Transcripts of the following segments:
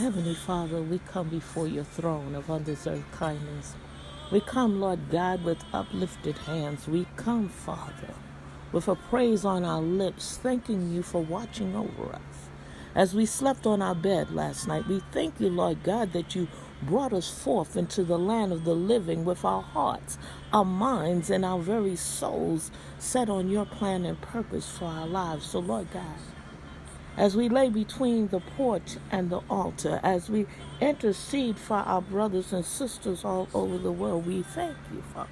Heavenly Father, we come before your throne of undeserved kindness. We come, Lord God, with uplifted hands. We come, Father, with a praise on our lips, thanking you for watching over us. As we slept on our bed last night, we thank you, Lord God, that you brought us forth into the land of the living with our hearts, our minds, and our very souls set on your plan and purpose for our lives. So, Lord God, as we lay between the porch and the altar, as we intercede for our brothers and sisters all over the world, we thank you, Father,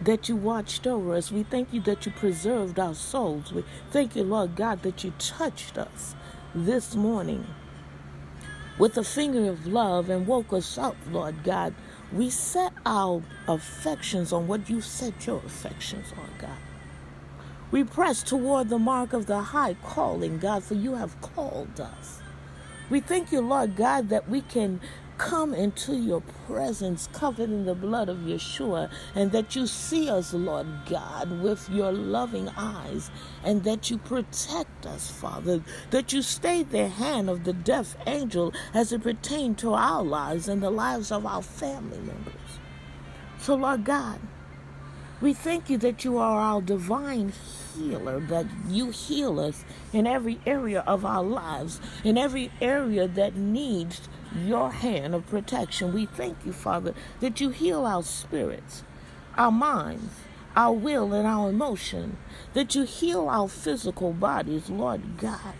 that you watched over us. We thank you that you preserved our souls. We thank you, Lord God, that you touched us this morning with a finger of love and woke us up, Lord God. We set our affections on what you set your affections on, God. We press toward the mark of the high calling, God, for you have called us. We thank you, Lord God, that we can come into your presence covered in the blood of Yeshua and that you see us, Lord God, with your loving eyes and that you protect us, Father, that you stay the hand of the deaf angel as it pertains to our lives and the lives of our family members. So, Lord God, we thank you that you are our divine healer, that you heal us in every area of our lives, in every area that needs your hand of protection. We thank you, Father, that you heal our spirits, our minds, our will, and our emotion, that you heal our physical bodies, Lord God,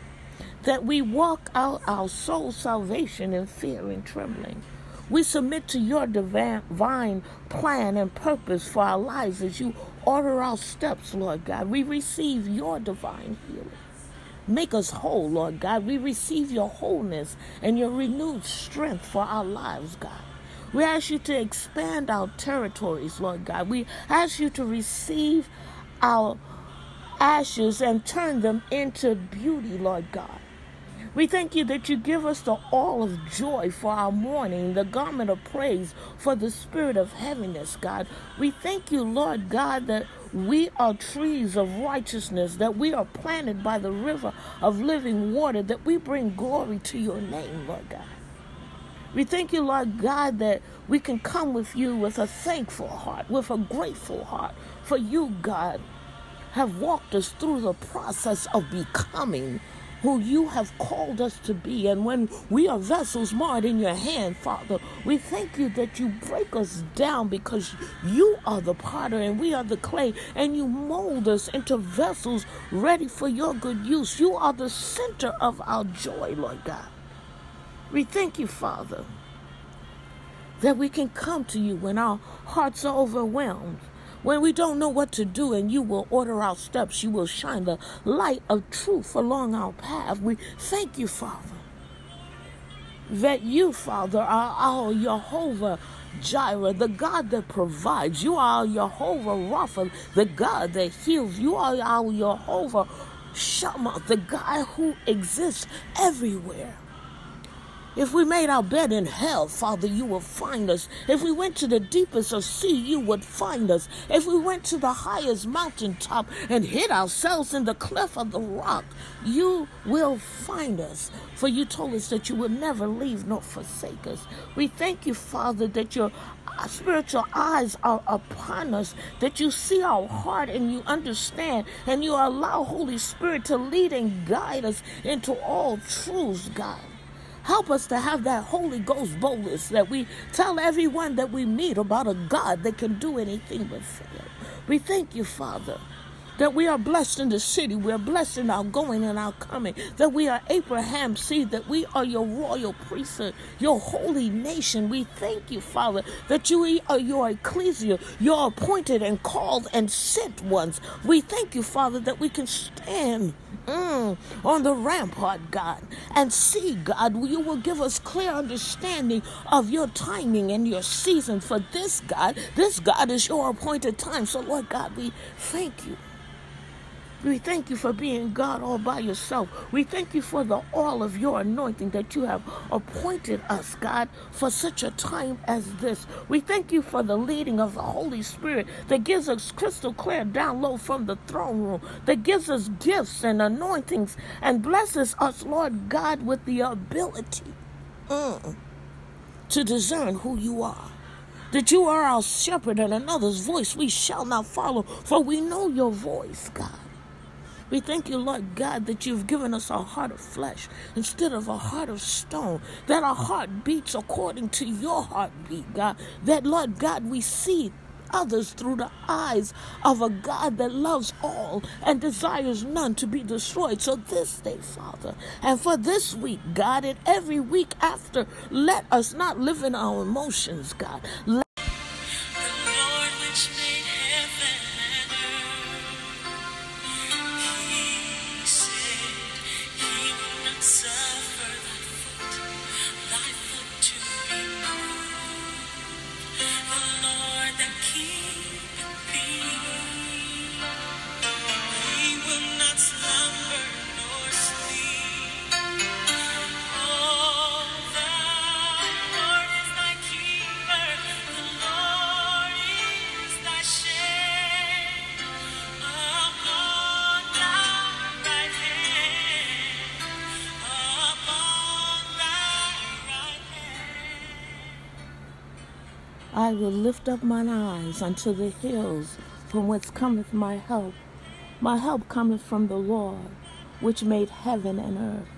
that we walk out our soul salvation in fear and trembling. We submit to your divine plan and purpose for our lives as you order our steps, Lord God. We receive your divine healing. Make us whole, Lord God. We receive your wholeness and your renewed strength for our lives, God. We ask you to expand our territories, Lord God. We ask you to receive our ashes and turn them into beauty, Lord God. We thank you that you give us the all of joy for our mourning, the garment of praise for the spirit of heaviness, God. We thank you, Lord God, that we are trees of righteousness, that we are planted by the river of living water, that we bring glory to your name, Lord God. We thank you, Lord God, that we can come with you with a thankful heart, with a grateful heart, for you, God, have walked us through the process of becoming who you have called us to be. And when we are vessels marred in your hand, Father, we thank you that you break us down because you are the potter and we are the clay, and you mold us into vessels ready for your good use. You are the center of our joy, Lord God. We thank you, Father, that we can come to you when our hearts are overwhelmed when we don't know what to do, and you will order our steps, you will shine the light of truth along our path. We thank you, Father, that you, Father, are our Jehovah Jireh, the God that provides. You are Jehovah Rapha, the God that heals. You are our Jehovah Shammah, the God who exists everywhere. If we made our bed in hell, Father, you will find us. If we went to the deepest of sea, you would find us. If we went to the highest mountaintop and hid ourselves in the cleft of the rock, you will find us. For you told us that you would never leave nor forsake us. We thank you, Father, that your spiritual eyes are upon us, that you see our heart and you understand, and you allow Holy Spirit to lead and guide us into all truths, God. Help us to have that Holy Ghost boldness that we tell everyone that we meet about a God that can do anything but fail. We thank you, Father, that we are blessed in the city, we are blessed in our going and our coming, that we are Abraham's seed, that we are your royal priesthood, your holy nation. We thank you, Father, that you are your ecclesia, your appointed and called and sent ones. We thank you, Father, that we can stand mm, on the rampart, God, and see, God, you will give us clear understanding of your timing and your season for this, God. This, God, is your appointed time. So, Lord God, we thank you We thank you for being God all by yourself. We thank you for the all of your anointing that you have appointed us, God, for such a time as this. We thank you for the leading of the Holy Spirit that gives us crystal clear down low from the throne room, that gives us gifts and anointings and blesses us, Lord God, with the ability mm, to discern who you are that you are our shepherd and another's voice we shall not follow, for we know your voice, God. We thank you, Lord God, that you've given us a heart of flesh instead of a heart of stone, that our heart beats according to your heartbeat, God. That, Lord God, we see others through the eyes of a God that loves all and desires none to be destroyed. So this day, Father, and for this week, God, and every week after, let us not live in our emotions, God. Let I will lift up mine eyes unto the hills, from whence cometh my help. My help cometh from the Lord, which made heaven and earth.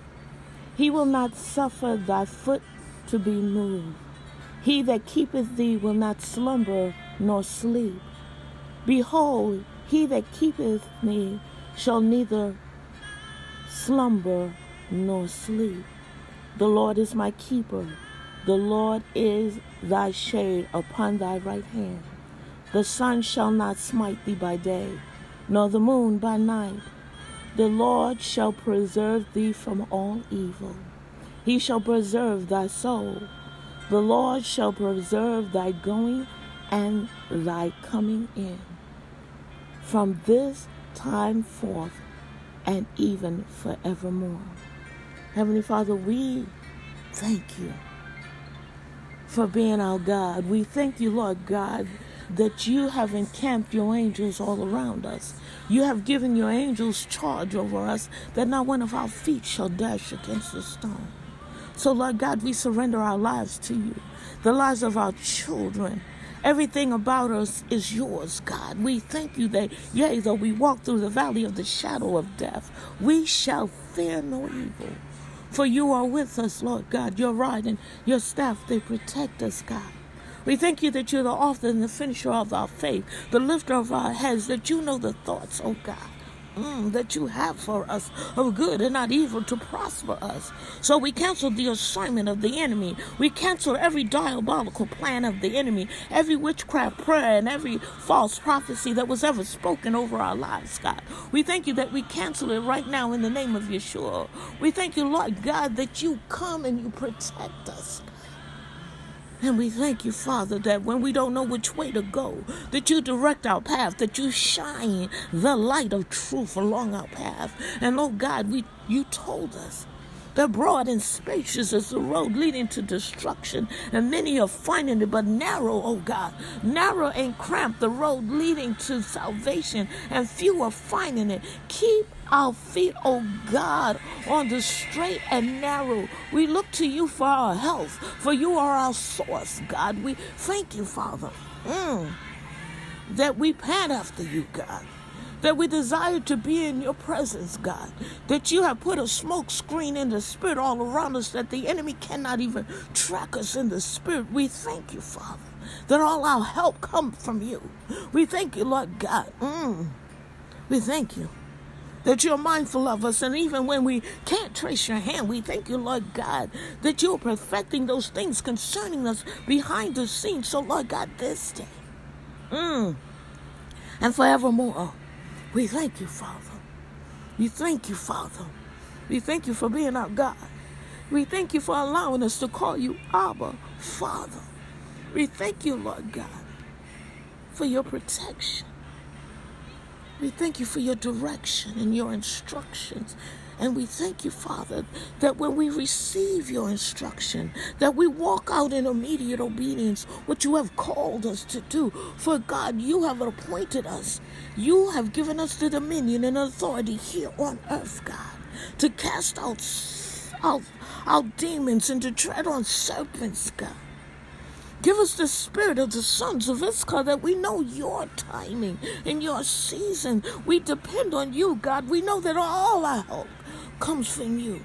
He will not suffer thy foot to be moved. He that keepeth thee will not slumber nor sleep. Behold, he that keepeth me shall neither slumber nor sleep. The Lord is my keeper. The Lord is thy shade upon thy right hand. The sun shall not smite thee by day, nor the moon by night. The Lord shall preserve thee from all evil. He shall preserve thy soul. The Lord shall preserve thy going and thy coming in. From this time forth and even forevermore. Heavenly Father, we thank you for being our God. We thank you, Lord God, that you have encamped your angels all around us. You have given your angels charge over us that not one of our feet shall dash against a stone. So, Lord God, we surrender our lives to you, the lives of our children. Everything about us is yours, God. We thank you that, yea, though we walk through the valley of the shadow of death, we shall fear no evil. For you are with us, Lord God. Your rod and your staff, they protect us, God. We thank you that you're the author and the finisher of our faith, the lifter of our heads, that you know the thoughts, oh God mm, that you have for us of good and not evil to prosper us. So we cancel the assignment of the enemy. We cancel every diabolical plan of the enemy, every witchcraft prayer, and every false prophecy that was ever spoken over our lives, God. We thank you that we cancel it right now in the name of Yeshua. We thank you, Lord God, that you come and you protect us. And we thank you, Father, that when we don't know which way to go, that you direct our path, that you shine the light of truth along our path. And oh God, we you told us that broad and spacious is the road leading to destruction, and many are finding it, but narrow, oh God, narrow and cramped the road leading to salvation, and few are finding it. Keep our feet, oh God, on the straight and narrow. We look to you for our health, for you are our source, God. We thank you, Father, mm, that we pant after you, God. That we desire to be in your presence, God. That you have put a smoke screen in the spirit all around us that the enemy cannot even track us in the spirit. We thank you, Father, that all our help come from you. We thank you, Lord God. Mm. We thank you that you're mindful of us. And even when we can't trace your hand, we thank you, Lord God, that you're perfecting those things concerning us behind the scenes. So, Lord God, this day mm, and forevermore, we thank you, Father. We thank you, Father. We thank you for being our God. We thank you for allowing us to call you Abba, Father. We thank you, Lord God, for your protection. We thank you for your direction and your instructions. And we thank you, Father, that when we receive your instruction, that we walk out in immediate obedience what you have called us to do. For God, you have appointed us. You have given us the dominion and authority here on earth, God, to cast out, out, out demons and to tread on serpents, God. Give us the spirit of the sons of Issachar that we know your timing and your season. We depend on you, God. We know that all our help comes from you.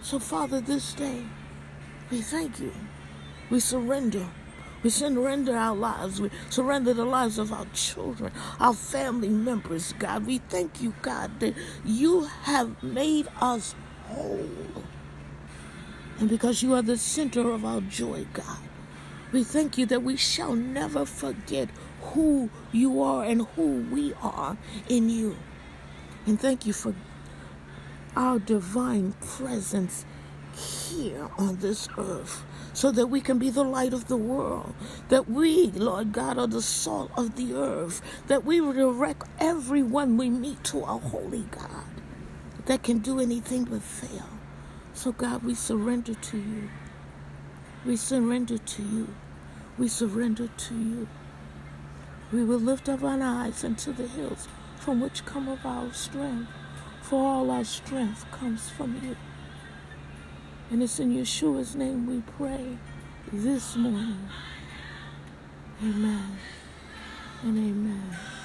So, Father, this day, we thank you. We surrender. We surrender our lives. We surrender the lives of our children, our family members, God. We thank you, God, that you have made us whole. And because you are the center of our joy, God, we thank you that we shall never forget who you are and who we are in you. And thank you for our divine presence here on this earth so that we can be the light of the world. That we, Lord God, are the salt of the earth. That we will direct everyone we meet to our holy God that can do anything but fail. So, God, we surrender to you. We surrender to you. We surrender to you. We will lift up our eyes unto the hills from which cometh our strength for all our strength comes from you. And it's in Yeshua's name we pray this morning. Amen and amen.